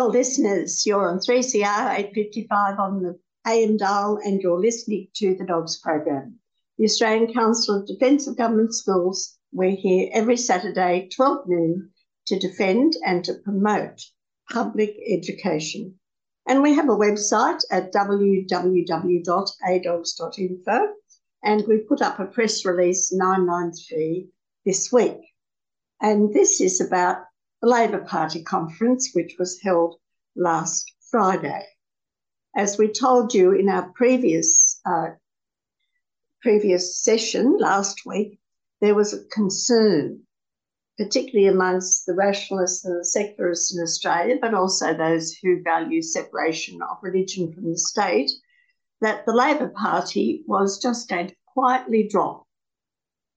Well, listeners, you're on 3CR 855 on the AM dial and you're listening to the Dogs program. The Australian Council of Defence of Government Schools, we're here every Saturday, 12 noon, to defend and to promote public education. And we have a website at www.adogs.info and we put up a press release 993 this week. And this is about the Labor Party conference, which was held last Friday. As we told you in our previous uh, previous session last week, there was a concern, particularly amongst the rationalists and the secularists in Australia, but also those who value separation of religion from the state, that the Labor Party was just going to quietly drop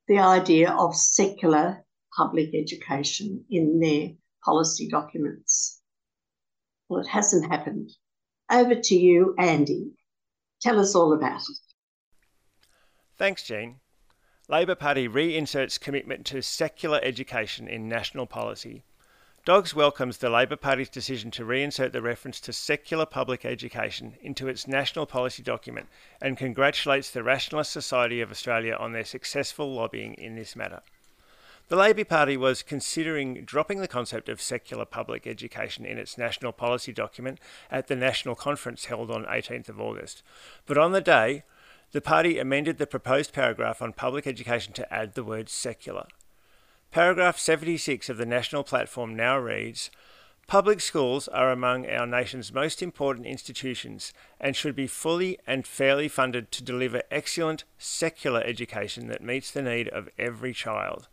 the idea of secular public education in their policy documents. Well, it hasn't happened. Over to you, Andy. Tell us all about it. Thanks, Jean. Labor Party reinserts commitment to secular education in national policy. Dogs welcomes the Labor Party's decision to reinsert the reference to secular public education into its national policy document and congratulates the Rationalist Society of Australia on their successful lobbying in this matter. The Labor Party was considering dropping the concept of secular public education in its national policy document at the national conference held on 18th of August. But on the day, the party amended the proposed paragraph on public education to add the word secular. Paragraph 76 of the national platform now reads Public schools are among our nation's most important institutions and should be fully and fairly funded to deliver excellent secular education that meets the need of every child.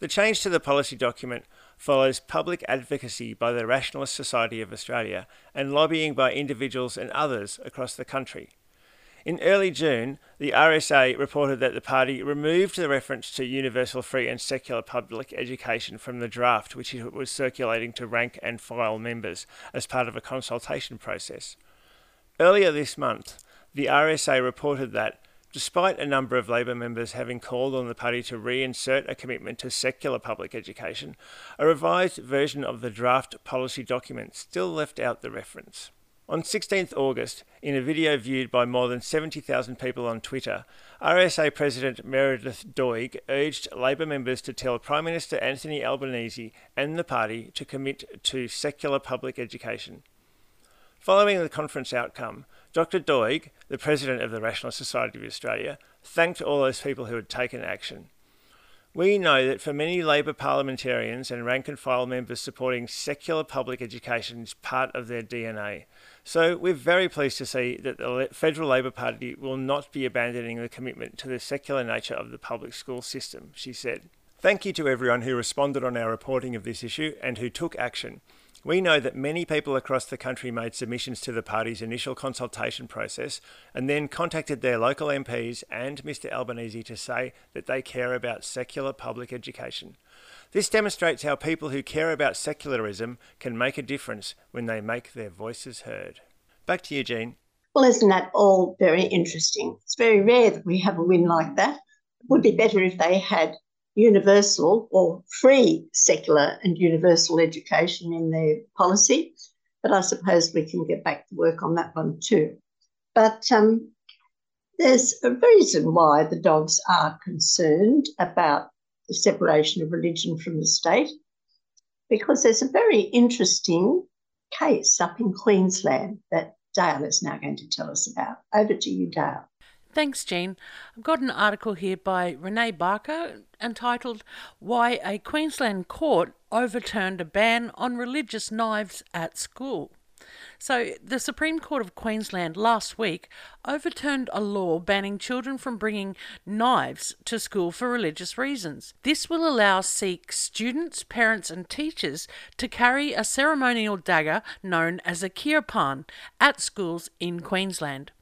The change to the policy document follows public advocacy by the Rationalist Society of Australia and lobbying by individuals and others across the country. In early June, the RSA reported that the party removed the reference to universal free and secular public education from the draft which it was circulating to rank and file members as part of a consultation process. Earlier this month, the RSA reported that Despite a number of Labor members having called on the party to reinsert a commitment to secular public education, a revised version of the draft policy document still left out the reference. On 16th August, in a video viewed by more than 70,000 people on Twitter, RSA President Meredith Doig urged Labor members to tell Prime Minister Anthony Albanese and the party to commit to secular public education. Following the conference outcome, Dr. Doig, the president of the Rationalist Society of Australia, thanked all those people who had taken action. We know that for many Labor parliamentarians and rank and file members supporting secular public education is part of their DNA. So we're very pleased to see that the Federal Labor Party will not be abandoning the commitment to the secular nature of the public school system, she said. Thank you to everyone who responded on our reporting of this issue and who took action. We know that many people across the country made submissions to the party's initial consultation process and then contacted their local MPs and Mr Albanese to say that they care about secular public education. This demonstrates how people who care about secularism can make a difference when they make their voices heard. Back to you, Jean. Well, isn't that all very interesting? It's very rare that we have a win like that. It would be better if they had universal or free secular and universal education in their policy. But I suppose we can get back to work on that one too. But um, there's a reason why the dogs are concerned about the separation of religion from the state, because there's a very interesting case up in Queensland that Dale is now going to tell us about. Over to you, Dale. Thanks, Jean. I've got an article here by Renae Barker entitled Why a Queensland Court Overturned a Ban on Religious Knives at School. So, the Supreme Court of Queensland last week overturned a law banning children from bringing knives to school for religious reasons. This will allow Sikh students, parents, and teachers to carry a ceremonial dagger known as a kirpan at schools in Queensland.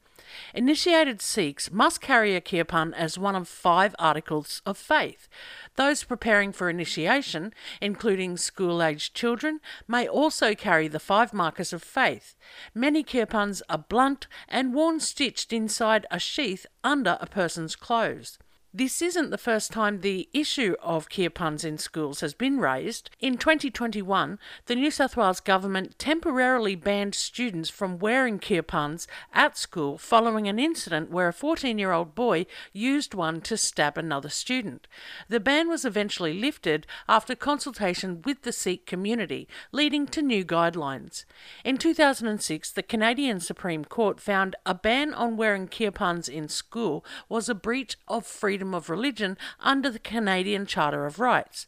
Initiated Sikhs must carry a kirpan as one of five articles of faith. Those preparing for initiation, including school aged children, may also carry the five markers of faith. Many kirpans are blunt and worn stitched inside a sheath under a person's clothes. This isn't the first time the issue of kirpans in schools has been raised. In 2021, the New South Wales government temporarily banned students from wearing kirpans at school following an incident where a 14 year old boy used one to stab another student. The ban was eventually lifted after consultation with the Sikh community, leading to new guidelines. In 2006, the Canadian Supreme Court found a ban on wearing kirpans in school was a breach of freedom of religion under the Canadian Charter of Rights.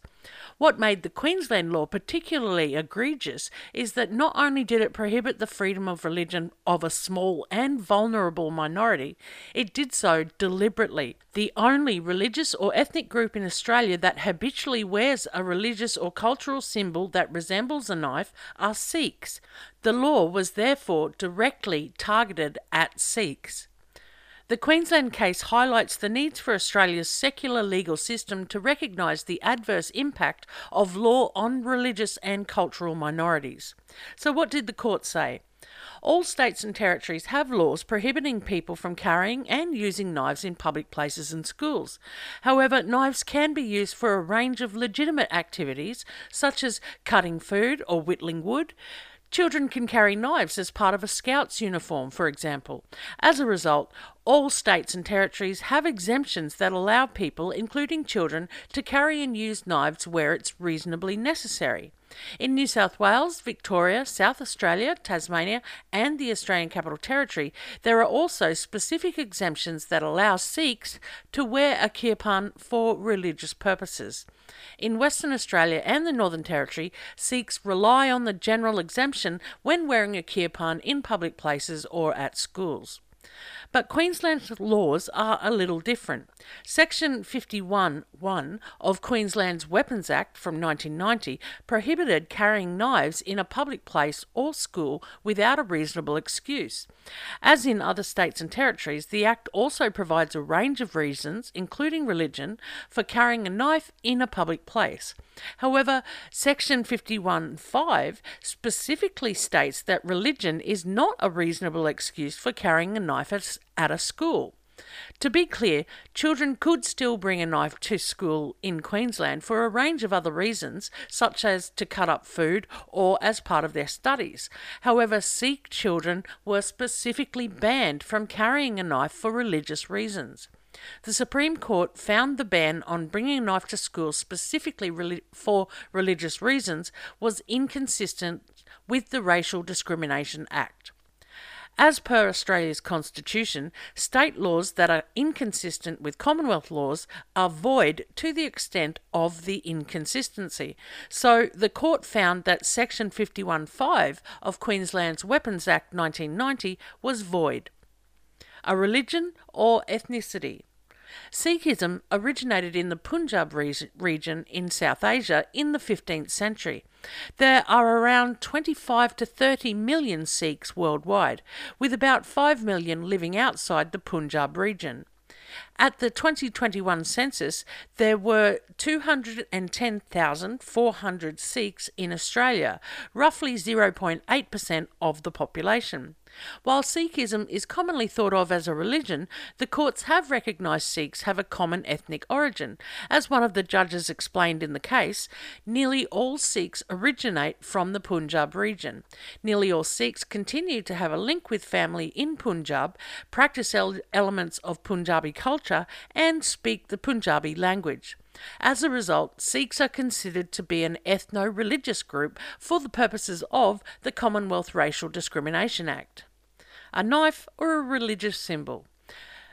What made the Queensland law particularly egregious is that not only did it prohibit the freedom of religion of a small and vulnerable minority, it did so deliberately. The only religious or ethnic group in Australia that habitually wears a religious or cultural symbol that resembles a knife are Sikhs. The law was therefore directly targeted at Sikhs. The Queensland case highlights the needs for Australia's secular legal system to recognise the adverse impact of law on religious and cultural minorities. So, what did the court say? All states and territories have laws prohibiting people from carrying and using knives in public places and schools. However, knives can be used for a range of legitimate activities, such as cutting food or whittling wood, Children can carry knives as part of a Scout's uniform, for example. As a result, all states and territories have exemptions that allow people, including children, to carry and use knives where it's reasonably necessary. In New South Wales, Victoria, South Australia, Tasmania, and the Australian Capital Territory, there are also specific exemptions that allow Sikhs to wear a kirpan for religious purposes. In Western Australia and the Northern Territory, Sikhs rely on the general exemption when wearing a kirpan in public places or at schools. But Queensland's laws are a little different. Section 51.1 of Queensland's Weapons Act from 1990 prohibited carrying knives in a public place or school without a reasonable excuse. As in other states and territories, the Act also provides a range of reasons, including religion, for carrying a knife in a public place. However, Section 51.5 specifically states that religion is not a reasonable excuse for carrying a knife at a school. To be clear, children could still bring a knife to school in Queensland for a range of other reasons, such as to cut up food or as part of their studies. However, Sikh children were specifically banned from carrying a knife for religious reasons. The Supreme Court found the ban on bringing a knife to school specifically for religious reasons was inconsistent with the Racial Discrimination Act. As per Australia's Constitution, state laws that are inconsistent with Commonwealth laws are void to the extent of the inconsistency. So the court found that Section 51.5 of Queensland's Weapons Act 1990 was void. A religion or ethnicity. Sikhism originated in the Punjab region in South Asia in the 15th century. There are around 25 to 30 million Sikhs worldwide, with about 5 million living outside the Punjab region. At the 2021 census, there were 210,400 Sikhs in Australia, roughly 0.8% of the population. While Sikhism is commonly thought of as a religion, the courts have recognised Sikhs have a common ethnic origin. As one of the judges explained in the case, nearly all Sikhs originate from the Punjab region. Nearly all Sikhs continue to have a link with family in Punjab, practice elements of Punjabi culture, and speak the Punjabi language. As a result, Sikhs are considered to be an ethno religious group for the purposes of the Commonwealth Racial Discrimination Act a knife, or a religious symbol.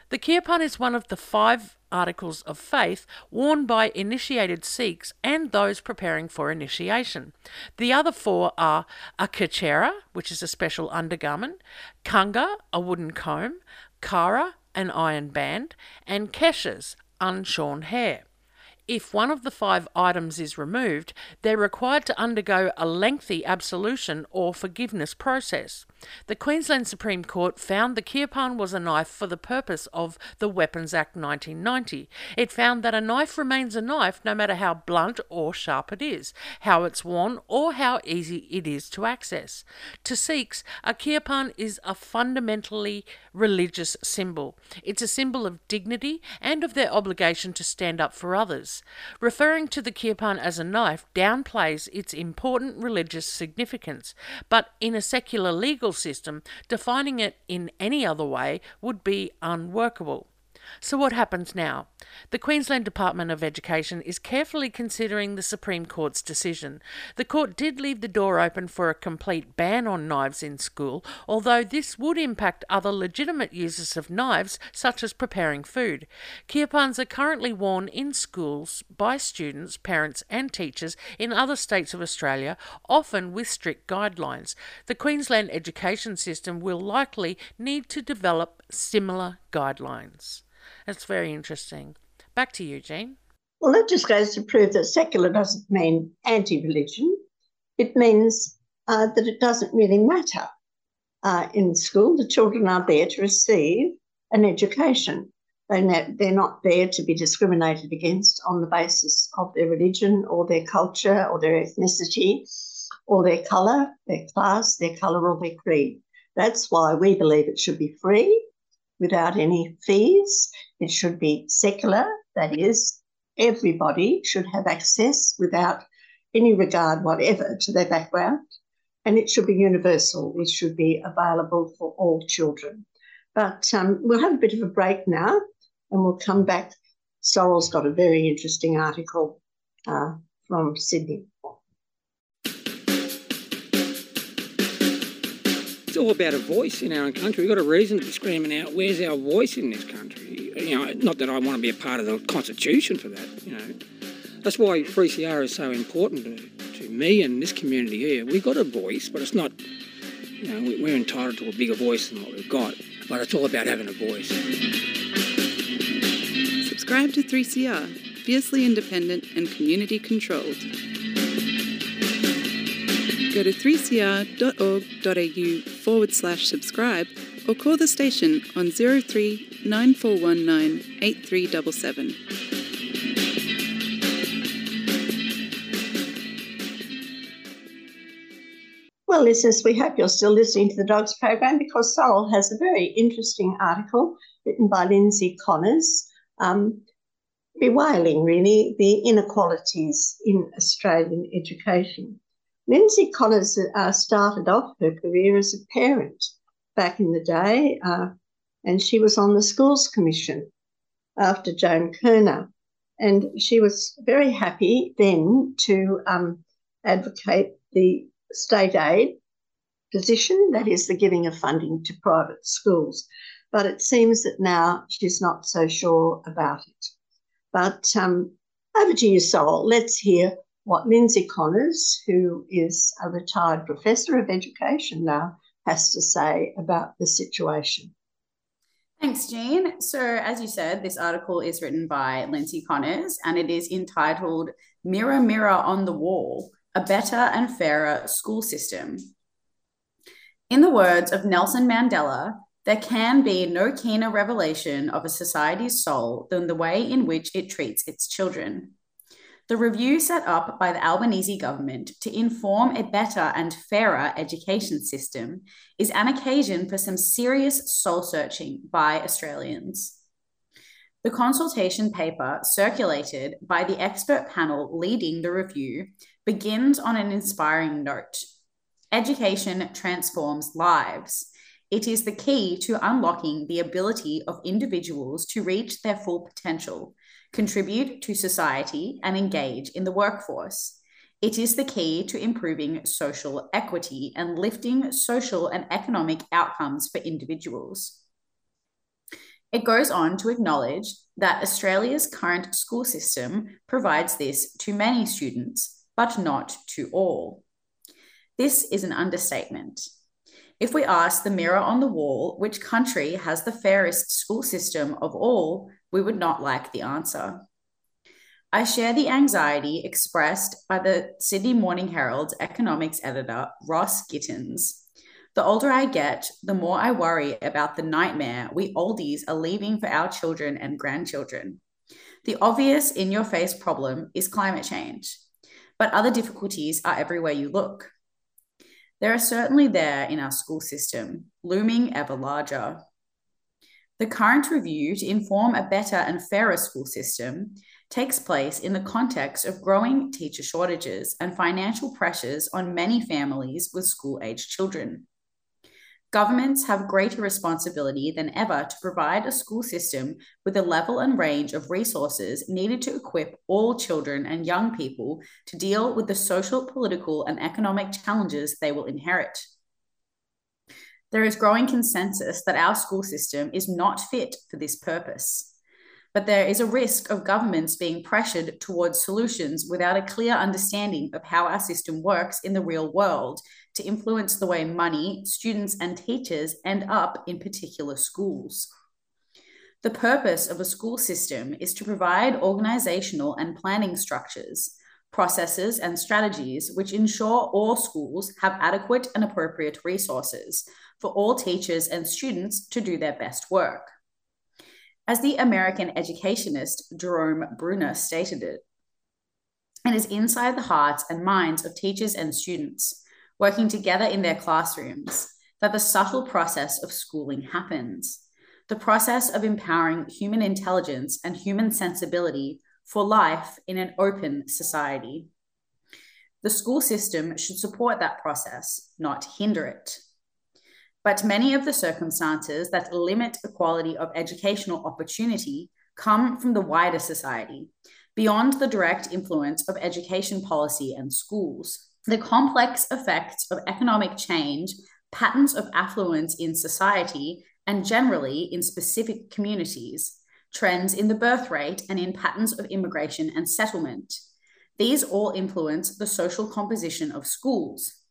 The kirpan is one of the five articles of faith worn by initiated Sikhs and those preparing for initiation. The other four are a kachera, which is a special undergarment, kanga, a wooden comb, kara, an iron band, and keshas, unshorn hair. If one of the five items is removed, they're required to undergo a lengthy absolution or forgiveness process. The Queensland Supreme Court found the kirpan was a knife for the purpose of the Weapons Act 1990. It found that a knife remains a knife no matter how blunt or sharp it is, how it's worn, or how easy it is to access. To Sikhs, a kirpan is a fundamentally religious symbol. It's a symbol of dignity and of their obligation to stand up for others. Referring to the kirpan as a knife downplays its important religious significance, but in a secular legal system, defining it in any other way would be unworkable. So, what happens now? The Queensland Department of Education is carefully considering the Supreme Court's decision. The court did leave the door open for a complete ban on knives in school, although this would impact other legitimate uses of knives, such as preparing food. Kirpans are currently worn in schools by students, parents, and teachers in other states of Australia, often with strict guidelines. The Queensland education system will likely need to develop similar guidelines. It's very interesting. Back to you, Jean. Well, that just goes to prove that secular doesn't mean anti religion. It means uh, that it doesn't really matter. Uh, in school, the children are there to receive an education. They're they're not there to be discriminated against on the basis of their religion or their culture or their ethnicity or their colour, their class, their colour, or their creed. That's why we believe it should be free without any fees. It should be secular, that is, everybody should have access without any regard whatever to their background. And it should be universal, it should be available for all children. But um, we'll have a bit of a break now and we'll come back. Sorrel's got a very interesting article uh, from Sydney. It's all about a voice in our own country. We've got a reason to be screaming out, where's our voice in this country? You know, not that I want to be a part of the constitution for that, you know. That's why 3CR is so important to, to me and this community here. We've got a voice, but it's not, you know, we're entitled to a bigger voice than what we've got. But it's all about having a voice. Subscribe to 3CR, fiercely independent and community controlled go to 3cr.org.au forward slash subscribe or call the station on 03 9419 8377. Well, listeners, we hope you're still listening to the Dogs program because Sorrel has a very interesting article written by Lindsay Connors, um, bewailing really the inequalities in Australian education. Lindsay Connors uh, started off her career as a parent back in the day, uh, and she was on the Schools Commission after Joan Kirner. And she was very happy then to um, advocate the state aid position, that is, the giving of funding to private schools. But it seems that now she's not so sure about it. But um, over to you, Sol. Let's hear what Lindsay Connors, who is a retired professor of education now, has to say about the situation. Thanks, Jean. So, as you said, this article is written by Lindsay Connors and it is entitled Mirror, Mirror on the Wall A Better and Fairer School System. In the words of Nelson Mandela, there can be no keener revelation of a society's soul than the way in which it treats its children. The review set up by the Albanese government to inform a better and fairer education system is an occasion for some serious soul searching by Australians. The consultation paper circulated by the expert panel leading the review begins on an inspiring note. Education transforms lives. It is the key to unlocking the ability of individuals to reach their full potential contribute to society, and engage in the workforce. It is the key to improving social equity and lifting social and economic outcomes for individuals. It goes on to acknowledge that Australia's current school system provides this to many students, but not to all. This is an understatement. If we ask the mirror on the wall which country has the fairest school system of all, we would not like the answer. I share the anxiety expressed by the Sydney Morning Herald's economics editor, Ross Gittins. The older I get, the more I worry about the nightmare we oldies are leaving for our children and grandchildren. The obvious in your face problem is climate change, but other difficulties are everywhere you look. There are certainly there in our school system, looming ever larger. The current review to inform a better and fairer school system takes place in the context of growing teacher shortages and financial pressures on many families with school aged children. Governments have greater responsibility than ever to provide a school system with the level and range of resources needed to equip all children and young people to deal with the social, political, and economic challenges they will inherit. There is growing consensus that our school system is not fit for this purpose. But there is a risk of governments being pressured towards solutions without a clear understanding of how our system works in the real world to influence the way money, students, and teachers end up in particular schools. The purpose of a school system is to provide organizational and planning structures, processes, and strategies which ensure all schools have adequate and appropriate resources for all teachers and students to do their best work. As the American educationist Jerome Bruner stated it, it is inside the hearts and minds of teachers and students working together in their classrooms, that the subtle process of schooling happens. The process of empowering human intelligence and human sensibility for life in an open society. The school system should support that process, not hinder it. But many of the circumstances that limit equality of educational opportunity come from the wider society, beyond the direct influence of education policy and schools the complex effects of economic change, patterns of affluence in society, and generally in specific communities, trends in the birth rate, and in patterns of immigration and settlement. These all influence the social composition of schools.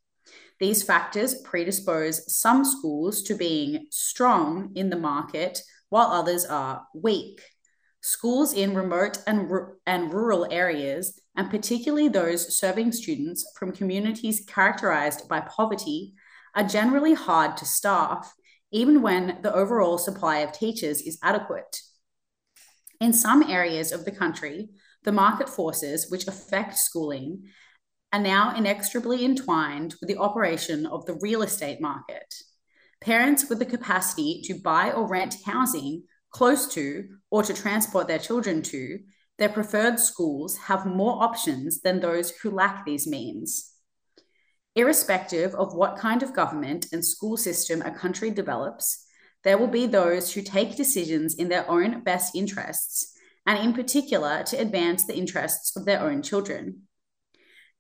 These factors predispose some schools to being strong in the market, while others are weak. Schools in remote and, and rural areas and particularly those serving students from communities characterized by poverty, are generally hard to staff, even when the overall supply of teachers is adequate. In some areas of the country, the market forces which affect schooling are now inextricably entwined with the operation of the real estate market. Parents with the capacity to buy or rent housing close to or to transport their children to their preferred schools have more options than those who lack these means. Irrespective of what kind of government and school system a country develops, there will be those who take decisions in their own best interests, and in particular to advance the interests of their own children.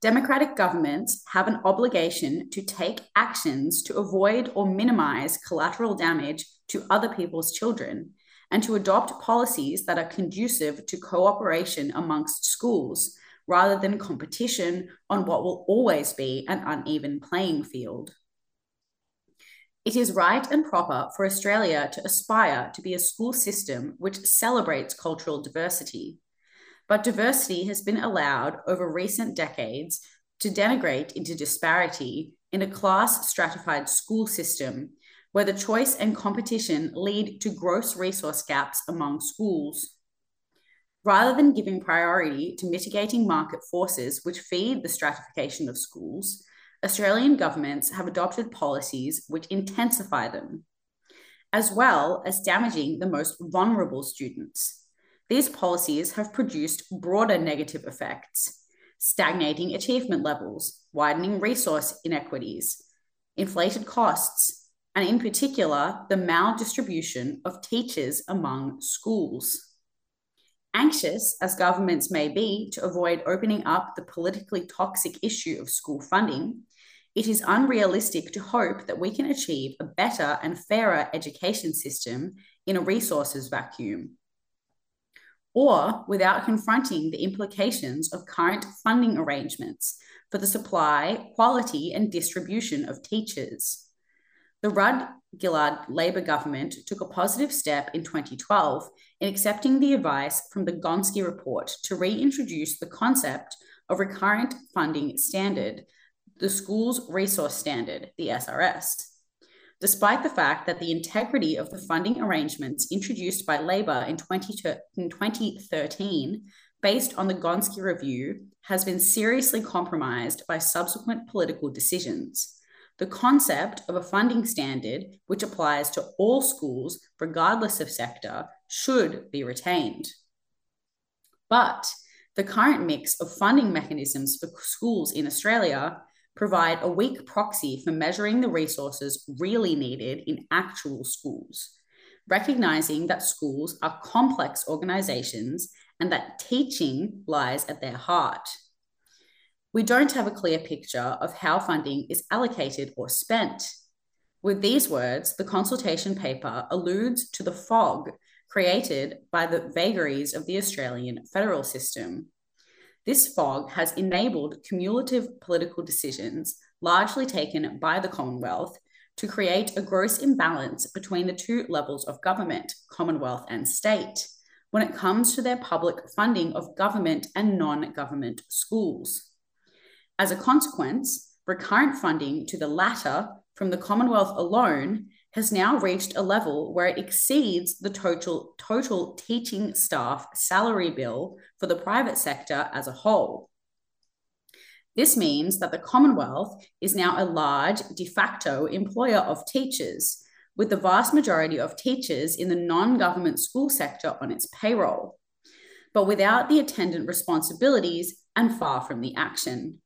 Democratic governments have an obligation to take actions to avoid or minimize collateral damage to other people's children and to adopt policies that are conducive to cooperation amongst schools rather than competition on what will always be an uneven playing field. It is right and proper for Australia to aspire to be a school system which celebrates cultural diversity. But diversity has been allowed over recent decades to denigrate into disparity in a class stratified school system where the choice and competition lead to gross resource gaps among schools. Rather than giving priority to mitigating market forces which feed the stratification of schools, Australian governments have adopted policies which intensify them, as well as damaging the most vulnerable students. These policies have produced broader negative effects, stagnating achievement levels, widening resource inequities, inflated costs, and in particular, the maldistribution of teachers among schools. Anxious as governments may be to avoid opening up the politically toxic issue of school funding, it is unrealistic to hope that we can achieve a better and fairer education system in a resources vacuum. Or without confronting the implications of current funding arrangements for the supply, quality, and distribution of teachers. The Rudd Gillard Labor government took a positive step in 2012 in accepting the advice from the Gonski report to reintroduce the concept of recurrent funding standard, the school's resource standard, the SRS. Despite the fact that the integrity of the funding arrangements introduced by Labor in, 20, in 2013 based on the Gonski Review has been seriously compromised by subsequent political decisions. The concept of a funding standard, which applies to all schools, regardless of sector, should be retained. But the current mix of funding mechanisms for schools in Australia provide a weak proxy for measuring the resources really needed in actual schools, recognizing that schools are complex organizations and that teaching lies at their heart. We don't have a clear picture of how funding is allocated or spent. With these words, the consultation paper alludes to the fog created by the vagaries of the Australian federal system. This fog has enabled cumulative political decisions, largely taken by the Commonwealth, to create a gross imbalance between the two levels of government, Commonwealth and state when it comes to their public funding of government and non government schools. As a consequence, recurrent funding to the latter from the Commonwealth alone has now reached a level where it exceeds the total, total teaching staff salary bill for the private sector as a whole. This means that the Commonwealth is now a large de facto employer of teachers, with the vast majority of teachers in the non government school sector on its payroll, but without the attendant responsibilities and far from the action.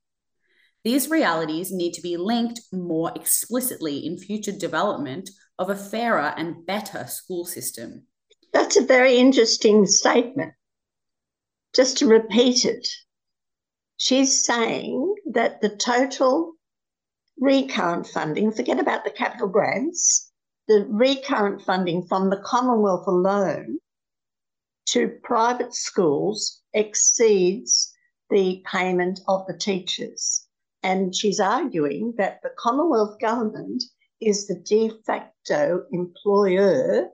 These realities need to be linked more explicitly in future development of a fairer and better school system. That's a very interesting statement. Just to repeat it, she's saying that the total recurrent funding, forget about the capital grants, the recurrent funding from the Commonwealth alone to private schools exceeds the payment of the teachers. And she's arguing that the Commonwealth government is the de facto employer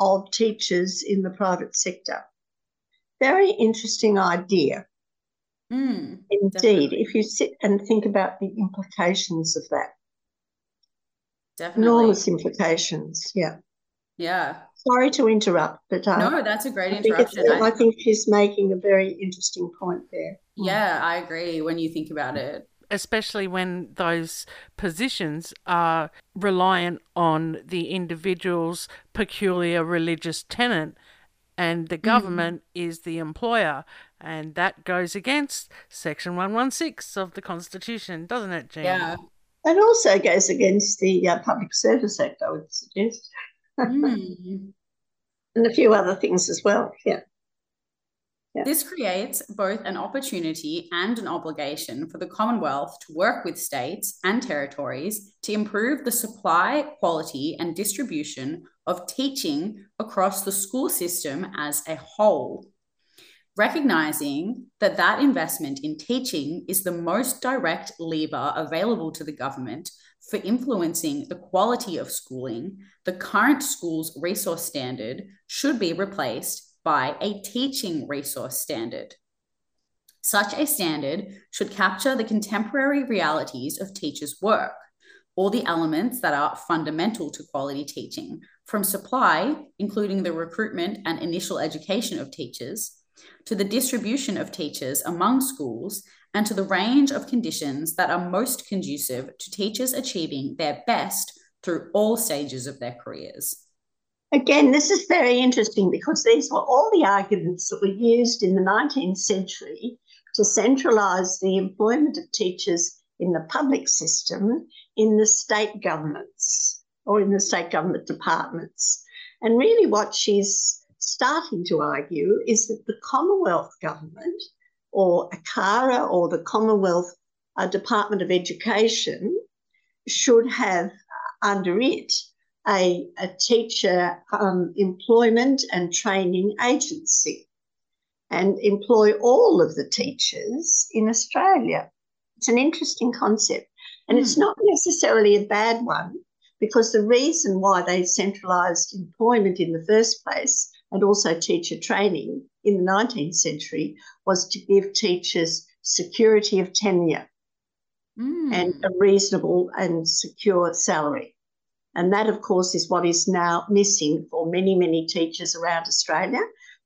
of teachers in the private sector. Very interesting idea. Mm, Indeed, definitely. if you sit and think about the implications of that. Definitely. Enormous implications. Yeah. Yeah. Sorry to interrupt, but uh, No, that's a great I think, interruption. I- I think she's making a very interesting point there. yeah, I agree when you think about it. Especially when those positions are reliant on the individual's peculiar religious tenet and the government is the employer and that goes against section 116 of the constitution doesn't it Jean? Yeah. It also goes against the uh, Public Service Act, I would suggest, Mm. and a few other things as well. Yeah. Yeah. This creates both an opportunity and an obligation for the Commonwealth to work with states and territories to improve the supply, quality, and distribution of teaching across the school system as a whole. Recognizing that that investment in teaching is the most direct lever available to the government for influencing the quality of schooling, the current school's resource standard should be replaced by a teaching resource standard. Such a standard should capture the contemporary realities of teachers' work, all the elements that are fundamental to quality teaching, from supply, including the recruitment and initial education of teachers, to the distribution of teachers among schools, and to the range of conditions that are most conducive to teachers achieving their best through all stages of their careers. Again, this is very interesting because these were all the arguments that were used in the 19th century to centralise the employment of teachers in the public system in the state governments or in the state government departments. And really, what she's starting to argue is that the Commonwealth government or ACARA or the Commonwealth uh, Department of Education should have under it a, a teacher um, employment and training agency and employ all of the teachers in Australia. It's an interesting concept, and it's Hmm. not necessarily a bad one because the reason why they centralised employment in the first place and also teacher training in the 19th century was to give teachers security of tenure mm. and a reasonable and secure salary. And that, of course, is what is now missing for many, many teachers around Australia.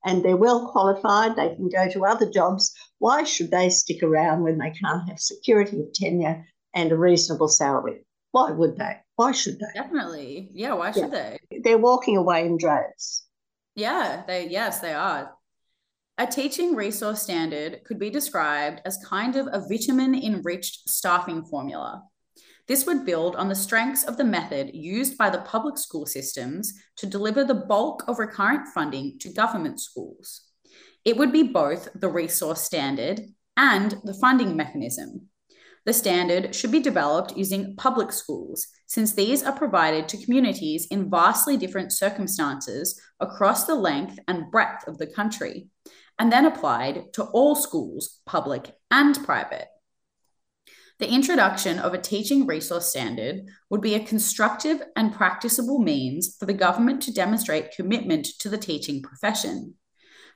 And they're well qualified, they can go to other jobs. Why should they stick around when they can't have security of tenure and a reasonable salary? Why would they? Why should they? Definitely. Yeah, why should yeah. they? They're walking away in droves. Yeah, they yes, they are. A teaching resource standard could be described as kind of a vitamin enriched staffing formula. This would build on the strengths of the method used by the public school systems to deliver the bulk of recurrent funding to government schools. It would be both the resource standard and the funding mechanism. The standard should be developed using public schools, since these are provided to communities in vastly different circumstances across the length and breadth of the country and then applied to all schools, public and private. The introduction of a teaching resource standard would be a constructive and practicable means for the government to demonstrate commitment to the teaching profession.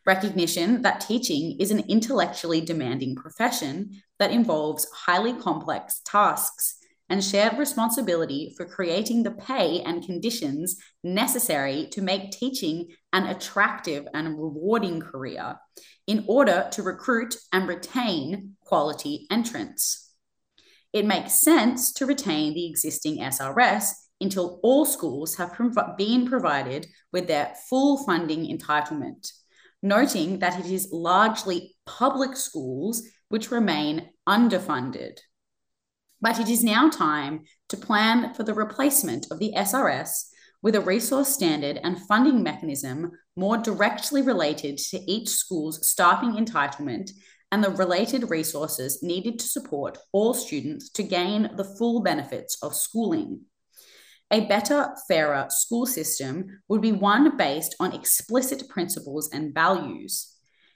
Recognition that teaching is an intellectually demanding profession that involves highly complex tasks and shared responsibility for creating the pay and conditions necessary to make teaching an attractive and rewarding career in order to recruit and retain quality entrants. It makes sense to retain the existing SRS until all schools have prov- been provided with their full funding entitlement, noting that it is largely public schools which remain underfunded. But it is now time to plan for the replacement of the SRS with a resource standard and funding mechanism more directly related to each school's staffing entitlement and the related resources needed to support all students to gain the full benefits of schooling. A better, fairer school system would be one based on explicit principles and values.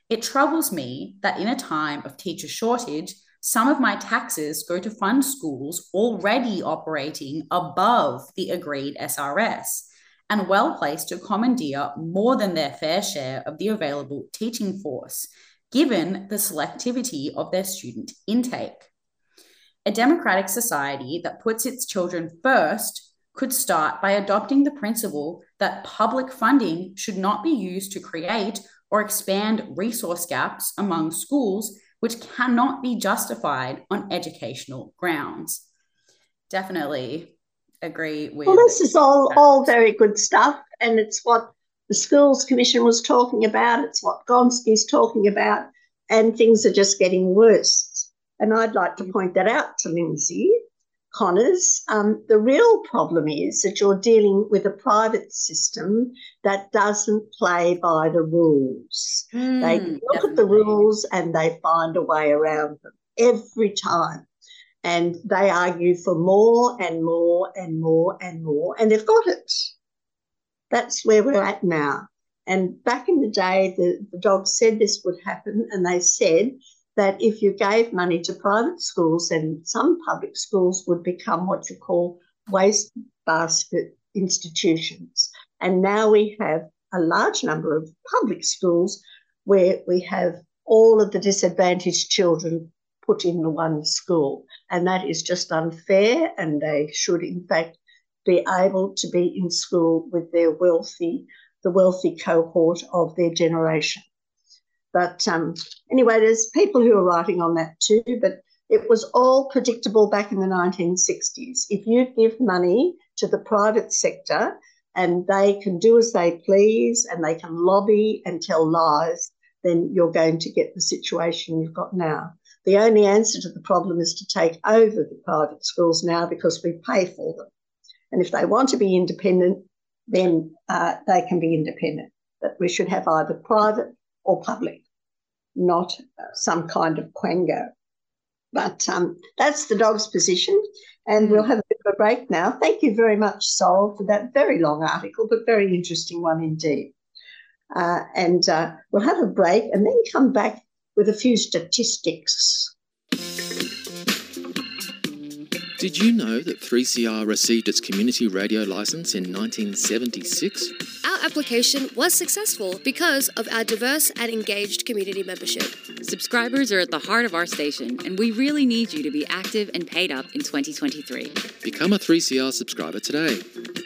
It troubles me that in a time of teacher shortage, some of my taxes go to fund schools already operating above the agreed SRS and well placed to commandeer more than their fair share of the available teaching force, given the selectivity of their student intake. A democratic society that puts its children first could start by adopting the principle that public funding should not be used to create or expand resource gaps among schools which cannot be justified on educational grounds. Definitely agree with. Well, this is all, all very good stuff, and it's what the Schools Commission was talking about, it's what Gonski's talking about, and things are just getting worse. And I'd like to point that out to Lindsay Connors. Um, the real problem is that you're dealing with a private system that doesn't play by the rules. Mm, they look definitely. at the rules and they find a way around them every time. And they argue for more and more and more and more, and they've got it. That's where we're at now. And back in the day, the, the dogs said this would happen, and they said that if you gave money to private schools, then some public schools would become what you call waste basket institutions. And now we have a large number of public schools where we have all of the disadvantaged children put in the one school. And that is just unfair, and they should, in fact, be able to be in school with their wealthy, the wealthy cohort of their generation. But um, anyway, there's people who are writing on that too. But it was all predictable back in the 1960s. If you give money to the private sector and they can do as they please and they can lobby and tell lies, then you're going to get the situation you've got now. The only answer to the problem is to take over the private schools now because we pay for them. And if they want to be independent, then uh, they can be independent. But we should have either private or public, not uh, some kind of quango. But um, that's the dog's position, and we'll have a bit of a break now. Thank you very much, Sol, for that very long article, but very interesting one indeed. Uh, and uh, we'll have a break and then come back with a few statistics. Did you know that 3CR received its community radio license in 1976? Our application was successful because of our diverse and engaged community membership. Subscribers are at the heart of our station, and we really need you to be active and paid up in 2023. Become a 3CR subscriber today.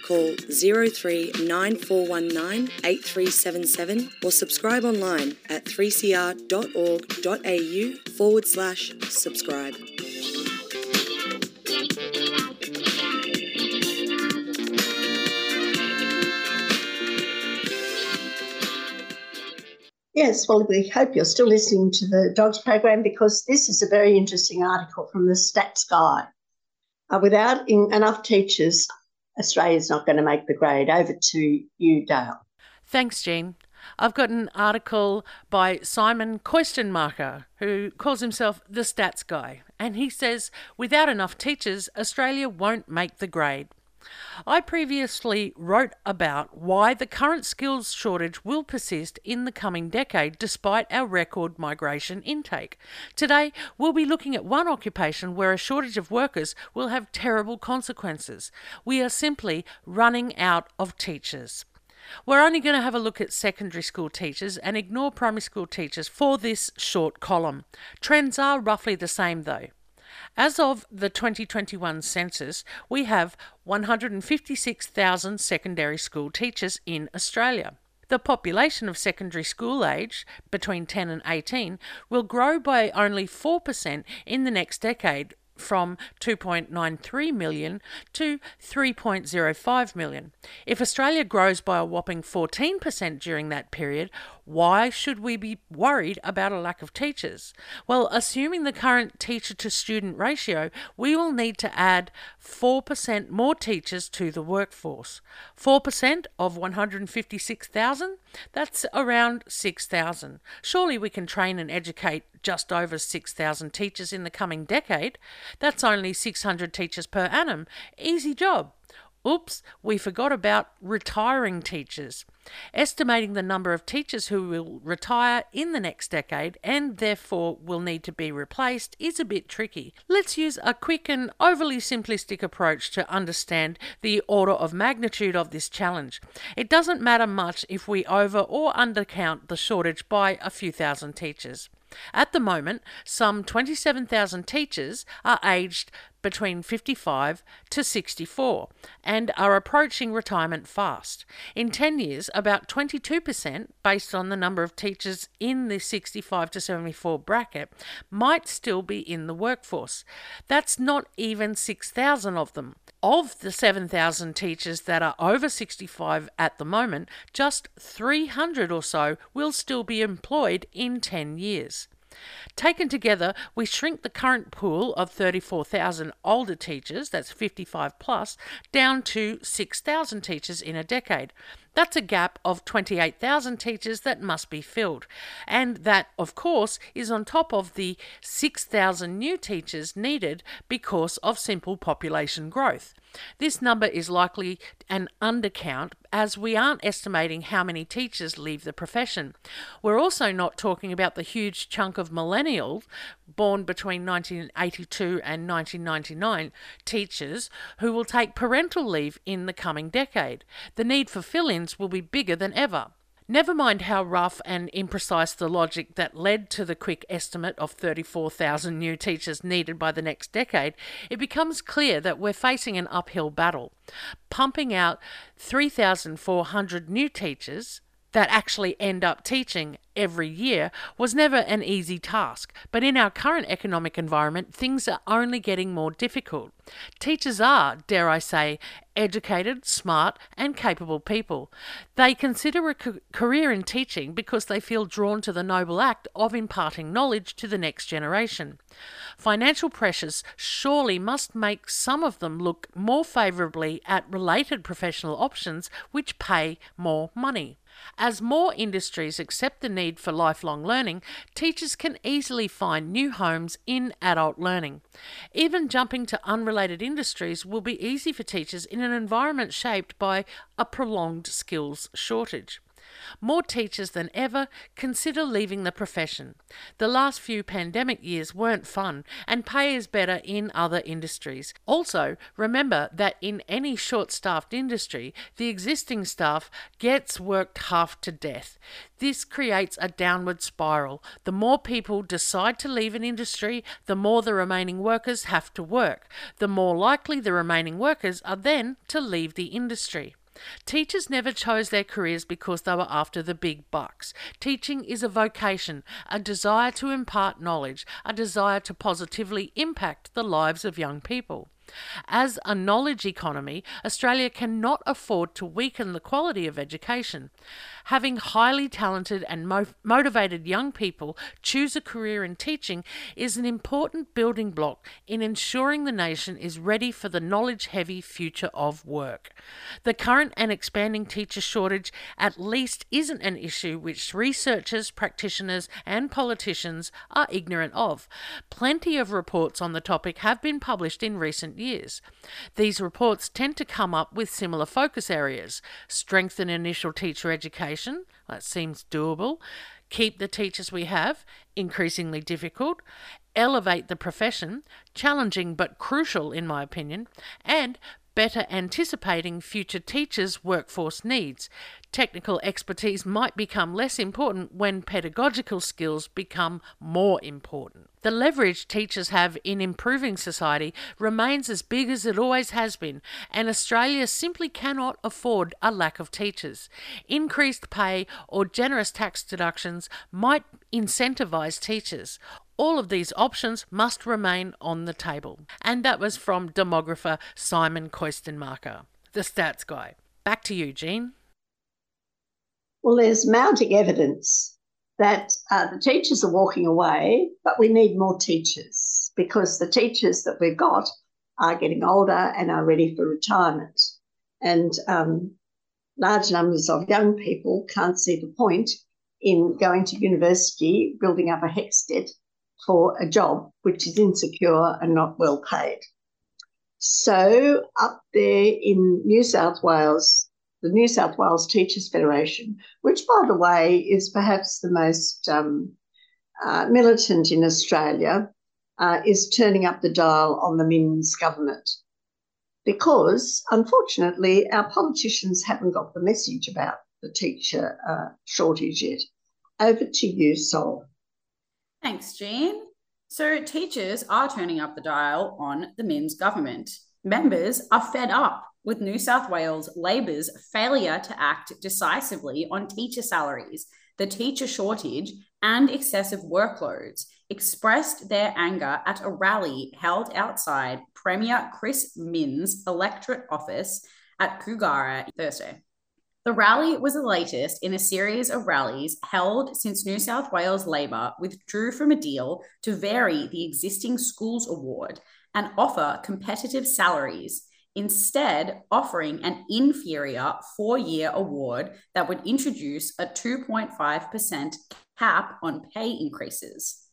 Call 039419 8377 or subscribe online at 3cr.org.au forward slash subscribe. Yes, well, we hope you're still listening to the Dogs program because this is a very interesting article from the Stats Guy. Uh, without in, enough teachers, Australia's not going to make the grade. Over to you, Dale. Thanks, Jean. I've got an article by Simon Kuestenmacher, who calls himself the Stats Guy, and he says, without enough teachers, Australia won't make the grade. I previously wrote about why the current skills shortage will persist in the coming decade despite our record migration intake. Today, we'll be looking at one occupation where a shortage of workers will have terrible consequences. We are simply running out of teachers. We're only going to have a look at secondary school teachers and ignore primary school teachers for this short column. Trends are roughly the same though. As of the 2021 census, we have 156,000 secondary school teachers in Australia. The population of secondary school age, between 10 and 18, will grow by only 4% in the next decade, from 2.93 million to 3.05 million. If Australia grows by a whopping 14% during that period, why should we be worried about a lack of teachers? Well, assuming the current teacher to student ratio, we will need to add 4% more teachers to the workforce. 4% of 156,000? That's around 6,000. Surely we can train and educate just over 6,000 teachers in the coming decade. That's only 600 teachers per annum. Easy job. Oops, we forgot about retiring teachers. Estimating the number of teachers who will retire in the next decade and therefore will need to be replaced is a bit tricky. Let's use a quick and overly simplistic approach to understand the order of magnitude of this challenge. It doesn't matter much if we over or undercount the shortage by a few thousand teachers. At the moment, some 27,000 teachers are aged between 55 to 64 and are approaching retirement fast. In 10 years, about 22%, based on the number of teachers in the 65 to 74 bracket, might still be in the workforce. That's not even 6,000 of them. Of the 7,000 teachers that are over 65 at the moment, just 300 or so will still be employed in 10 years. Taken together, we shrink the current pool of 34,000 older teachers, that's 55 plus, down to 6,000 teachers in a decade. That's a gap of 28,000 teachers that must be filled. And that, of course, is on top of the 6,000 new teachers needed because of simple population growth. This number is likely an undercount as we aren't estimating how many teachers leave the profession. We're also not talking about the huge chunk of millennials born between 1982 and 1999 teachers who will take parental leave in the coming decade. The need for fill ins will be bigger than ever. Never mind how rough and imprecise the logic that led to the quick estimate of 34,000 new teachers needed by the next decade, it becomes clear that we're facing an uphill battle. Pumping out 3,400 new teachers that actually end up teaching every year was never an easy task, but in our current economic environment, things are only getting more difficult. Teachers are, dare I say, educated, smart, and capable people. They consider a career in teaching because they feel drawn to the noble act of imparting knowledge to the next generation. Financial pressures surely must make some of them look more favourably at related professional options which pay more money. As more industries accept the need for lifelong learning, teachers can easily find new homes in adult learning. Even jumping to unrelated industries will be easy for teachers in an environment shaped by a prolonged skills shortage. More teachers than ever consider leaving the profession. The last few pandemic years weren't fun, and pay is better in other industries. Also, remember that in any short staffed industry, the existing staff gets worked half to death. This creates a downward spiral. The more people decide to leave an industry, the more the remaining workers have to work. The more likely the remaining workers are then to leave the industry. Teachers never chose their careers because they were after the big bucks. Teaching is a vocation, a desire to impart knowledge, a desire to positively impact the lives of young people. As a knowledge economy, Australia cannot afford to weaken the quality of education. Having highly talented and mo- motivated young people choose a career in teaching is an important building block in ensuring the nation is ready for the knowledge heavy future of work. The current and expanding teacher shortage at least isn't an issue which researchers, practitioners, and politicians are ignorant of. Plenty of reports on the topic have been published in recent years. These reports tend to come up with similar focus areas strengthen initial teacher education that seems doable. Keep the teachers we have, increasingly difficult. Elevate the profession, challenging but crucial in my opinion. And better anticipating future teachers' workforce needs. Technical expertise might become less important when pedagogical skills become more important. The leverage teachers have in improving society remains as big as it always has been, and Australia simply cannot afford a lack of teachers. Increased pay or generous tax deductions might incentivise teachers. All of these options must remain on the table. And that was from demographer Simon Kuestenmacher, the stats guy. Back to you, Jean. Well, there's mounting evidence that uh, the teachers are walking away, but we need more teachers because the teachers that we've got are getting older and are ready for retirement. And um, large numbers of young people can't see the point in going to university, building up a HECS debt for a job which is insecure and not well paid. So, up there in New South Wales, the New South Wales Teachers Federation, which, by the way, is perhaps the most um, uh, militant in Australia, uh, is turning up the dial on the Minns government. Because, unfortunately, our politicians haven't got the message about the teacher uh, shortage yet. Over to you, Sol. Thanks, Jean. So, teachers are turning up the dial on the Minns government. Members are fed up with New South Wales Labor's failure to act decisively on teacher salaries, the teacher shortage, and excessive workloads, expressed their anger at a rally held outside Premier Chris Minns' electorate office at Kogarah Thursday. The rally was the latest in a series of rallies held since New South Wales Labor withdrew from a deal to vary the existing schools award and offer competitive salaries, instead, offering an inferior four year award that would introduce a 2.5% cap on pay increases.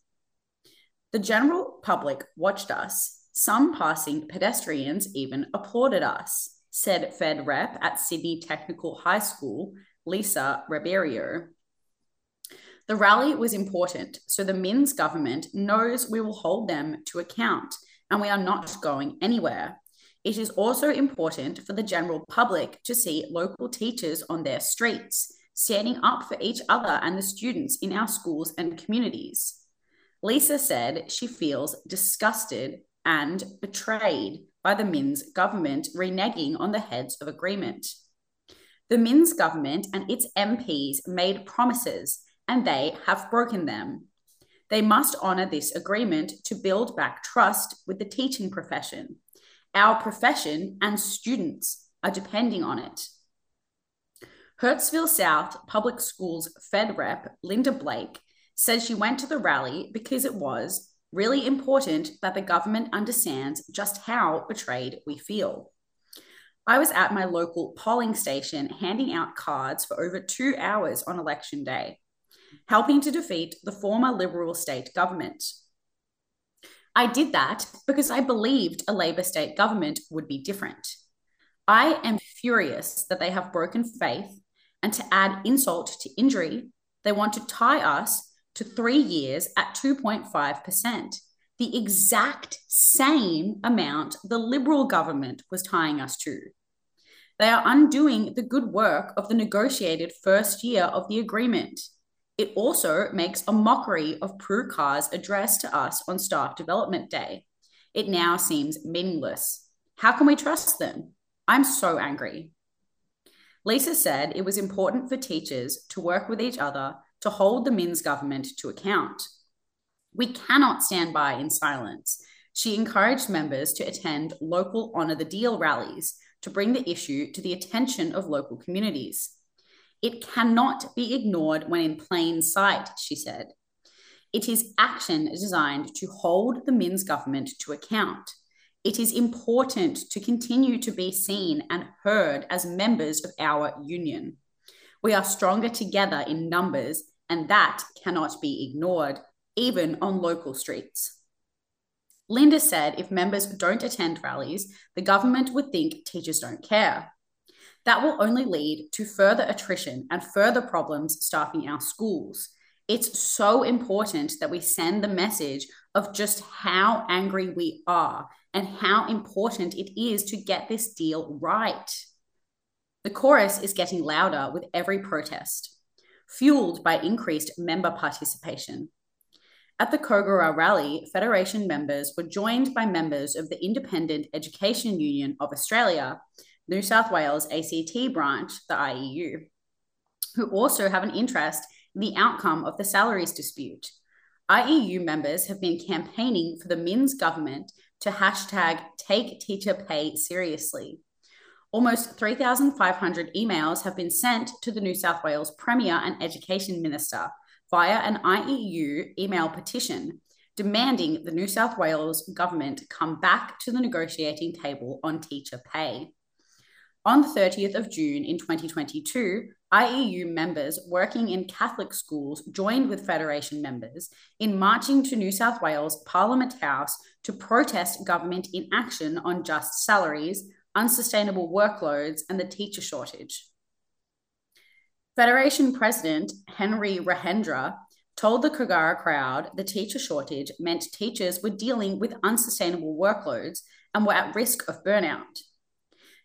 The general public watched us. Some passing pedestrians even applauded us said Fed rep at Sydney Technical High School, Lisa Ribeiro. The rally was important, so the Minns government knows we will hold them to account and we are not going anywhere. It is also important for the general public to see local teachers on their streets, standing up for each other and the students in our schools and communities. Lisa said she feels disgusted and betrayed by the Minns government reneging on the heads of agreement. The Minns government and its MPs made promises and they have broken them. They must honour this agreement to build back trust with the teaching profession. Our profession and students are depending on it. Hurstville South Public Schools Fed Rep Linda Blake says she went to the rally because it was Really important that the government understands just how betrayed we feel. I was at my local polling station handing out cards for over two hours on election day, helping to defeat the former Liberal state government. I did that because I believed a Labor state government would be different. I am furious that they have broken faith And to add insult to injury, they want to tie us to three years at 2.5%, the exact same amount the Liberal government was tying us to. They are undoing the good work of the negotiated first year of the agreement. It also makes a mockery of Prue Car's address to us on Staff Development Day. It now seems meaningless. How can we trust them? I'm so angry. Lisa said it was important for teachers to work with each other to hold the Minns government to account. We cannot stand by in silence. She encouraged members to attend local Honour the Deal rallies to bring the issue to the attention of local communities. It cannot be ignored when in plain sight, she said. It is action designed to hold the Minns government to account. It is important to continue to be seen and heard as members of our union. We are stronger together in numbers, and that cannot be ignored, even on local streets. Linda said if members don't attend rallies, the government would think teachers don't care. That will only lead to further attrition and further problems staffing our schools. It's so important that we send the message of just how angry we are and how important it is to get this deal right. The chorus is getting louder with every protest, fueled by increased member participation. At the Kogarah rally, Federation members were joined by members of the Independent Education Union of Australia, New South Wales ACT branch, the IEU, who also have an interest in the outcome of the salaries dispute. IEU members have been campaigning for the Minns government to hashtag take teacher pay seriously. Almost 3,500 emails have been sent to the New South Wales Premier and Education Minister via an IEU email petition demanding the New South Wales government come back to the negotiating table on teacher pay. On the 30th of June in 2022, IEU members working in Catholic schools joined with Federation members in marching to New South Wales Parliament House to protest government inaction on just salaries, unsustainable workloads, and the teacher shortage. Federation President Henry Rajendra told the Kogarah crowd the teacher shortage meant teachers were dealing with unsustainable workloads and were at risk of burnout.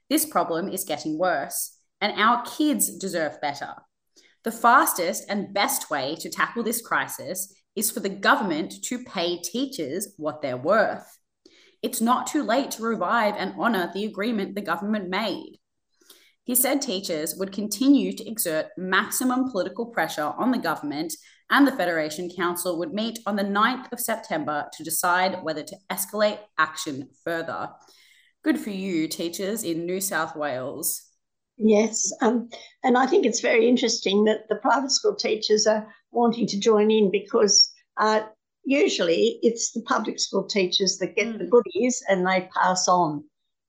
This problem is getting worse, and our kids deserve better. The fastest and best way to tackle this crisis is for the government to pay teachers what they're worth. It's not too late to revive and honour the agreement the government made. He said teachers would continue to exert maximum political pressure on the government, and the Federation Council would meet on the 9th of September to decide whether to escalate action further. Good for you, teachers in New South Wales. Yes, um, and I think it's very interesting that the private school teachers are wanting to join in because uh, usually it's the public school teachers that get mm. the goodies and they pass on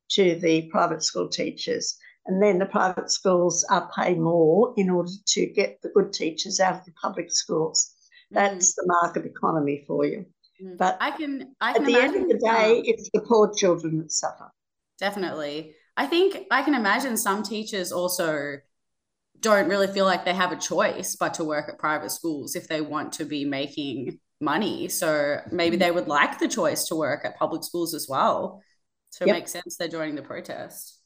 to the private school teachers and then the private schools are pay more in order to get the good teachers out of the public schools. That's mm. the market economy for you. Mm. But I can, I can at the end of the day, it's the poor children that suffer. Definitely. I think I can imagine some teachers also don't really feel like they have a choice but to work at private schools if they want to be making money. So maybe mm. they would like the choice to work at public schools as well. So yep. it makes sense they're joining the protest.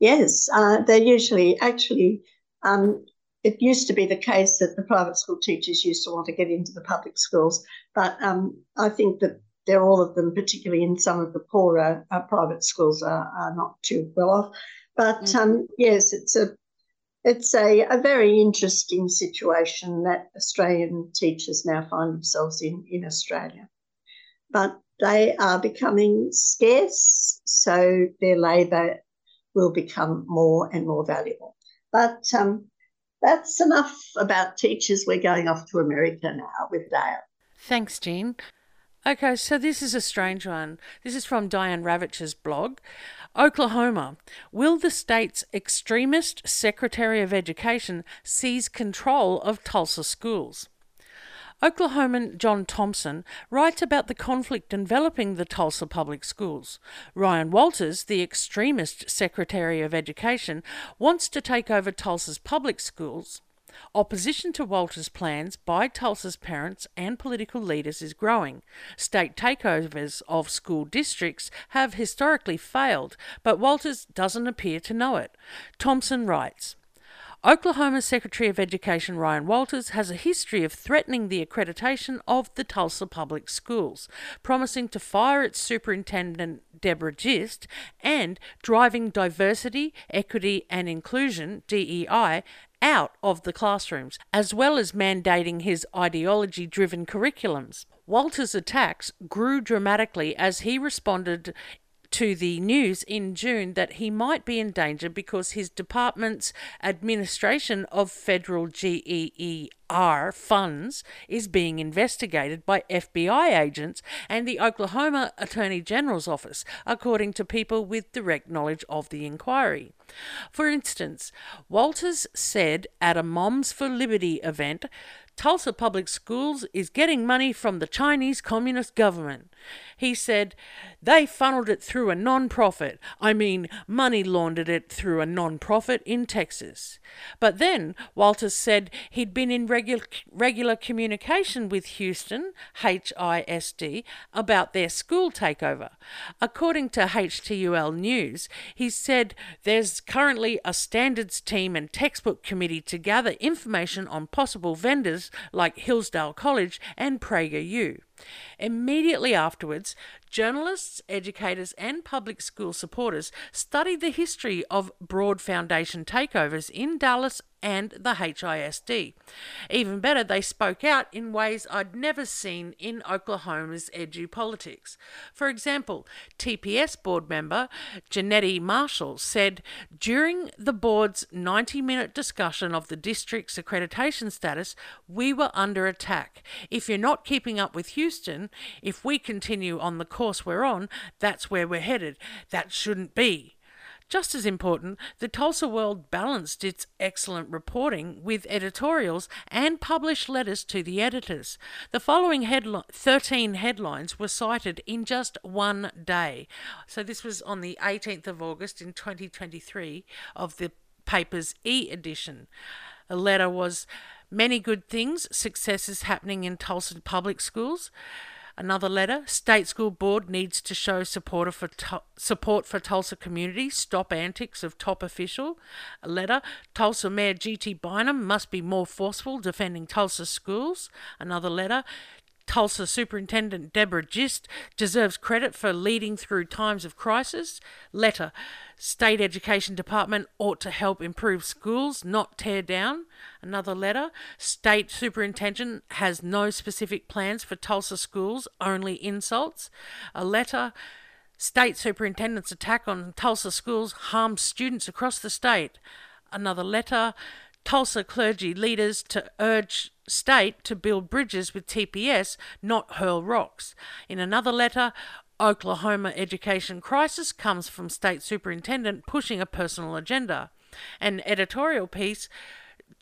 Yes, uh, they're usually actually. Um, it used to be the case that the private school teachers used to want to get into the public schools, but um, I think that they're all of them, particularly in some of the poorer uh, private schools, are, are, not too well off. But mm-hmm. um, yes, it's a it's a, a very interesting situation that Australian teachers now find themselves in in Australia. But they are becoming scarce, so their labour will become more and more valuable. But um, that's enough about teachers. We're going off to America now with Dale. Thanks, Jean. Okay, so this is a strange one. This is from Diane Ravitch's blog. Oklahoma. Will the state's extremist Secretary of Education seize control of Tulsa schools? Oklahoman John Thompson writes about the conflict enveloping the Tulsa public schools. Ryan Walters, the extremist Secretary of Education, wants to take over Tulsa's public schools. Opposition to Walters' plans by Tulsa's parents and political leaders is growing. State takeovers of school districts have historically failed, but Walters doesn't appear to know it. Thompson writes, Oklahoma Secretary of Education Ryan Walters has a history of threatening the accreditation of the Tulsa public schools, promising to fire its superintendent Deborah Gist and driving diversity, equity, and inclusion DEI out of the classrooms, as well as mandating his ideology driven curriculums. Walter's attacks grew dramatically as he responded to the news in June that he might be in danger because his department's administration of federal GEER funds is being investigated by FBI agents and the Oklahoma Attorney General's office, according to people with direct knowledge of the inquiry. For instance, Walters said at a Moms for Liberty event Tulsa Public Schools is getting money from the Chinese Communist government. He said they funneled it through a non profit, I mean, money laundered it through a non profit in Texas. But then Walters said he'd been in regular, regular communication with Houston, HISD, about their school takeover. According to HTUL News, he said there's currently a standards team and textbook committee to gather information on possible vendors like Hillsdale College and PragerU. Immediately afterwards, journalists, educators, and public school supporters studied the history of Broad Foundation takeovers in Dallas and the HISD. Even better, they spoke out in ways I'd never seen in Oklahoma's edu politics. For example, TPS board member Jennettie Marshall said during the board's 90 minute discussion of the district's accreditation status, we were under attack. If you're not keeping up with Houston, if we continue on the course we're on, that's where we're headed. That shouldn't be. Just as important, the Tulsa World balanced its excellent reporting with editorials and published letters to the editors. The following headli- 13 headlines were cited in just one day. So this was on the 18th of August in 2023 of the paper's e edition. A letter was Many good things, successes happening in Tulsa public schools. Another letter: State School Board needs to show support for support for Tulsa community. Stop antics of top official. A letter: Tulsa Mayor G.T. Bynum must be more forceful defending Tulsa schools. Another letter: Tulsa Superintendent Deborah Gist deserves credit for leading through times of crisis. Letter State Education Department ought to help improve schools, not tear down. Another letter State Superintendent has no specific plans for Tulsa schools, only insults. A letter State Superintendent's attack on Tulsa schools harms students across the state. Another letter Tulsa clergy leaders to urge state to build bridges with TPS, not hurl rocks. In another letter, Oklahoma education crisis comes from state superintendent pushing a personal agenda. An editorial piece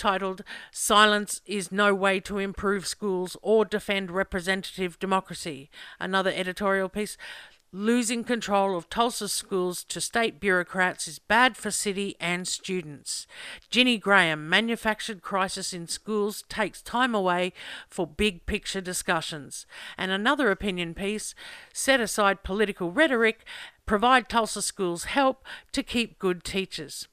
titled Silence is No Way to Improve Schools or Defend Representative Democracy. Another editorial piece Losing control of Tulsa schools to state bureaucrats is bad for city and students. Ginny Graham, Manufactured Crisis in Schools takes time away for big picture discussions. And another opinion piece set aside political rhetoric, provide Tulsa schools help to keep good teachers.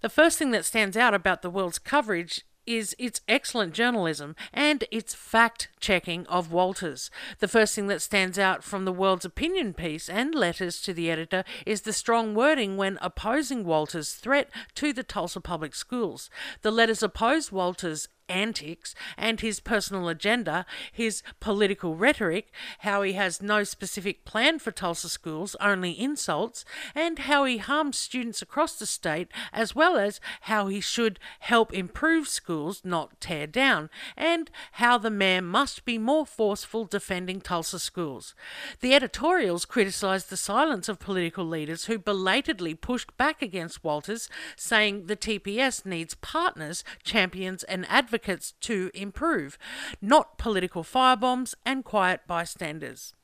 The first thing that stands out about the world's coverage is its excellent journalism and its fact checking of Walters. The first thing that stands out from the world's opinion piece and letters to the editor is the strong wording when opposing Walters' threat to the Tulsa public schools. The letters oppose Walters' antics and his personal agenda, his political rhetoric, how he has no specific plan for Tulsa schools, only insults, and how he harms students across the state, as well as how he should help improve schools, not tear down, and how the mayor must be more forceful defending Tulsa schools. The editorials criticized the silence of political leaders who belatedly pushed back against Walters, saying the TPS needs partners, champions, and advocates advocates to improve, not political firebombs and quiet bystanders.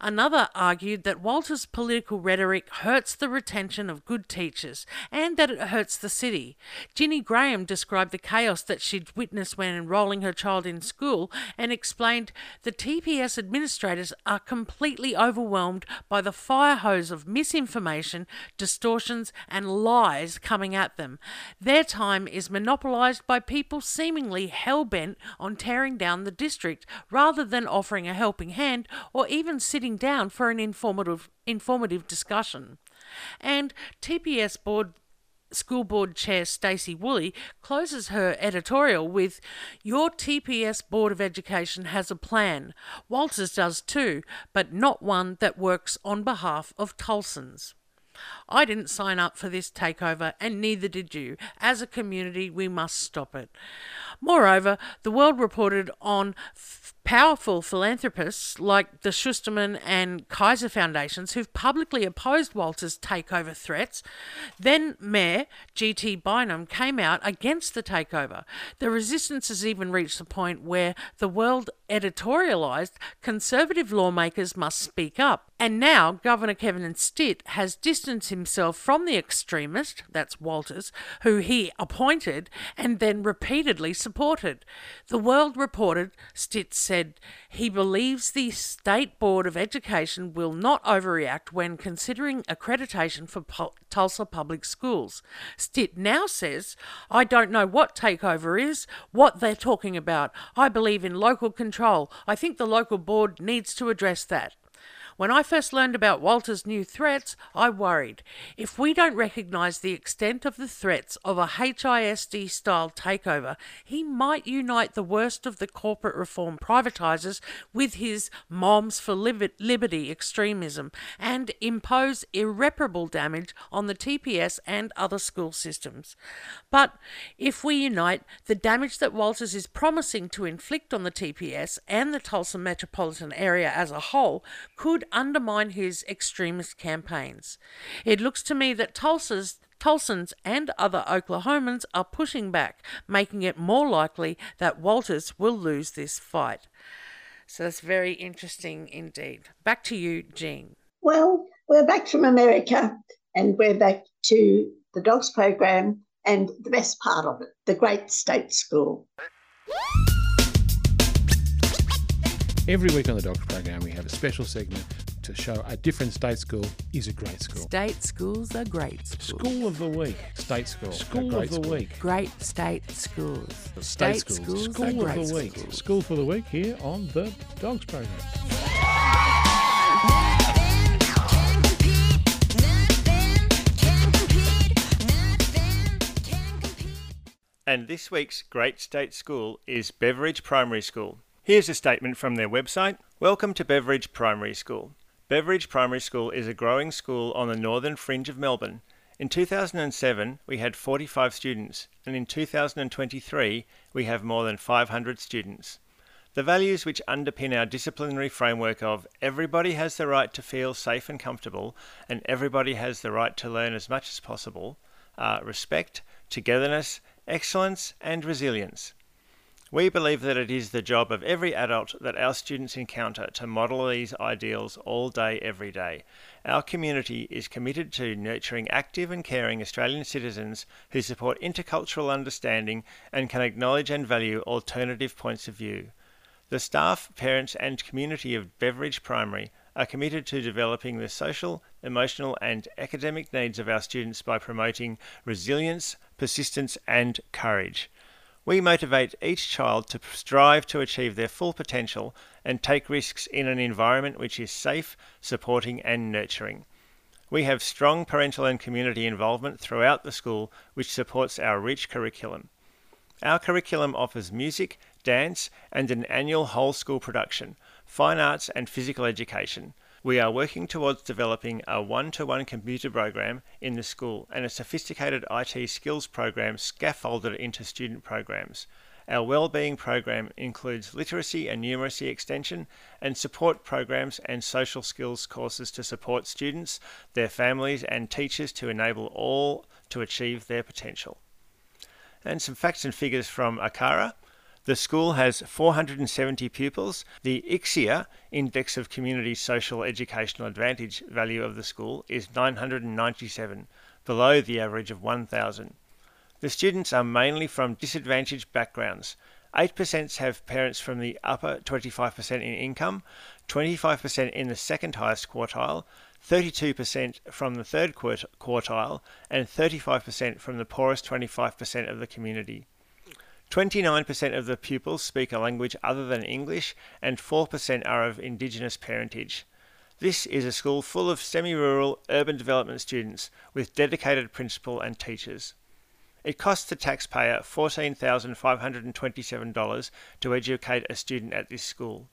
Another argued that Walter's political rhetoric hurts the retention of good teachers and that it hurts the city. Ginny Graham described the chaos that she'd witnessed when enrolling her child in school and explained the TPS administrators are completely overwhelmed by the fire hose of misinformation, distortions, and lies coming at them. Their time is monopolised by people seemingly hell bent on tearing down the district rather than offering a helping hand or even even sitting down for an informative informative discussion. And TPS board School Board Chair Stacey Woolley closes her editorial with Your TPS Board of Education has a plan. Walters does too, but not one that works on behalf of Tulsans. I didn't sign up for this takeover, and neither did you. As a community, we must stop it. Moreover, the world reported on powerful philanthropists like the Schusterman and Kaiser Foundations who've publicly opposed Walter's takeover threats. Then Mayor G.T. Bynum came out against the takeover. The resistance has even reached the point where the world editorialised conservative lawmakers must speak up. And now Governor Kevin Stitt has distanced himself from the extremist, that's Walters, who he appointed and then repeatedly supported. The World reported Stitt said he believes the State Board of Education will not overreact when considering accreditation for Tulsa public schools. Stitt now says, I don't know what takeover is, what they're talking about. I believe in local control. I think the local board needs to address that. When I first learned about Walter's new threats, I worried. If we don't recognise the extent of the threats of a HISD style takeover, he might unite the worst of the corporate reform privatisers with his Moms for Liberty extremism and impose irreparable damage on the TPS and other school systems. But if we unite, the damage that Walters is promising to inflict on the TPS and the Tulsa metropolitan area as a whole could undermine his extremist campaigns. It looks to me that Tulsa's Tulsans and other Oklahomans are pushing back, making it more likely that Walters will lose this fight. So that's very interesting indeed. Back to you, Jean. Well, we're back from America and we're back to the dogs program and the best part of it, the great state school. Every week on the Dogs program, we have a special segment to show a different state school is a great school. State schools are great schools. School of the week. State school. School of the school. week. Great state schools. State, state schools. schools. School of the week. Schools. School for the week here on the Dogs program. And this week's Great State School is Beveridge Primary School. Here's a statement from their website Welcome to Beveridge Primary School. Beveridge Primary School is a growing school on the northern fringe of Melbourne. In 2007, we had 45 students, and in 2023, we have more than 500 students. The values which underpin our disciplinary framework of everybody has the right to feel safe and comfortable, and everybody has the right to learn as much as possible are respect, togetherness, excellence, and resilience. We believe that it is the job of every adult that our students encounter to model these ideals all day, every day. Our community is committed to nurturing active and caring Australian citizens who support intercultural understanding and can acknowledge and value alternative points of view. The staff, parents, and community of Beveridge Primary are committed to developing the social, emotional, and academic needs of our students by promoting resilience, persistence, and courage. We motivate each child to strive to achieve their full potential and take risks in an environment which is safe, supporting, and nurturing. We have strong parental and community involvement throughout the school, which supports our rich curriculum. Our curriculum offers music, dance, and an annual whole school production, fine arts, and physical education. We are working towards developing a one to one computer program in the school and a sophisticated IT skills program scaffolded into student programs. Our wellbeing program includes literacy and numeracy extension and support programs and social skills courses to support students, their families, and teachers to enable all to achieve their potential. And some facts and figures from ACARA. The school has 470 pupils. The ICSEA, Index of Community Social Educational Advantage value of the school, is 997, below the average of 1,000. The students are mainly from disadvantaged backgrounds. 8% have parents from the upper 25% in income, 25% in the second highest quartile, 32% from the third quartile, and 35% from the poorest 25% of the community. 29% of the pupils speak a language other than English, and 4% are of Indigenous parentage. This is a school full of semi rural urban development students with dedicated principal and teachers. It costs the taxpayer $14,527 to educate a student at this school.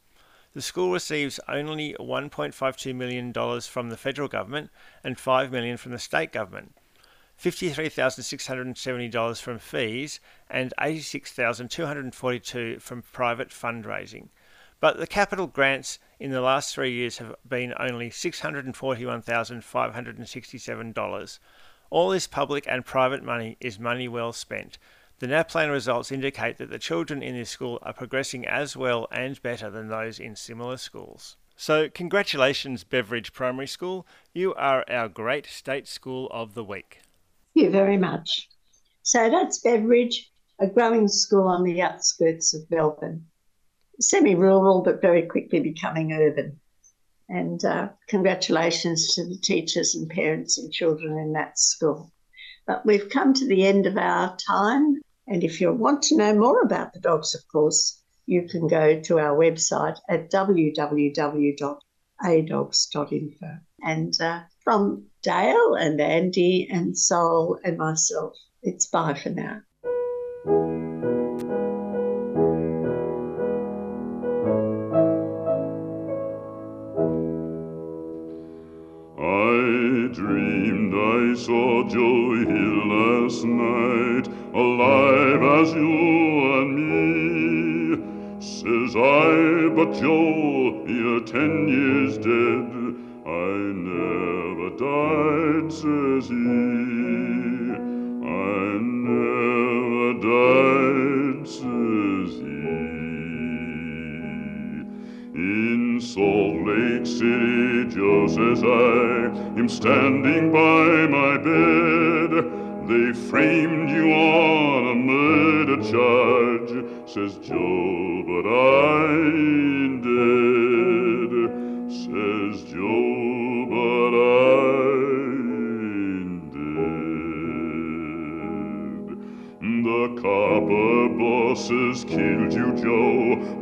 The school receives only $1.52 million from the federal government and 5 million from the state government. $53,670 from fees and 86,242 from private fundraising. But the capital grants in the last three years have been only $641,567. All this public and private money is money well spent. The NAPLAN results indicate that the children in this school are progressing as well and better than those in similar schools. So, congratulations, Beveridge Primary School. You are our great state school of the week. Thank you very much. So that's Beveridge, a growing school on the outskirts of Melbourne. Semi rural, but very quickly becoming urban. And uh, congratulations to the teachers and parents and children in that school. But we've come to the end of our time. And if you want to know more about the dogs, of course, you can go to our website at www.adogs.info. And uh, from Dale and Andy and Sol and myself. It's bye for now. I dreamed I saw Joe Hill last night, alive as you and me. Says I, but Joe, you're ten years dead. I never died, says he. I never died, says he. In Salt Lake City, just as I am standing by my bed, they framed you on a murder charge, says Joe,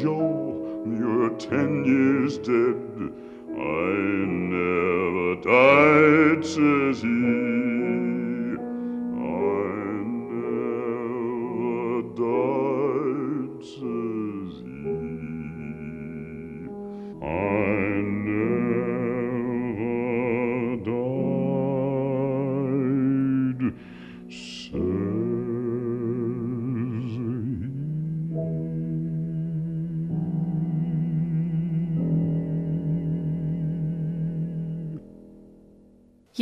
Joe you're ten years dead.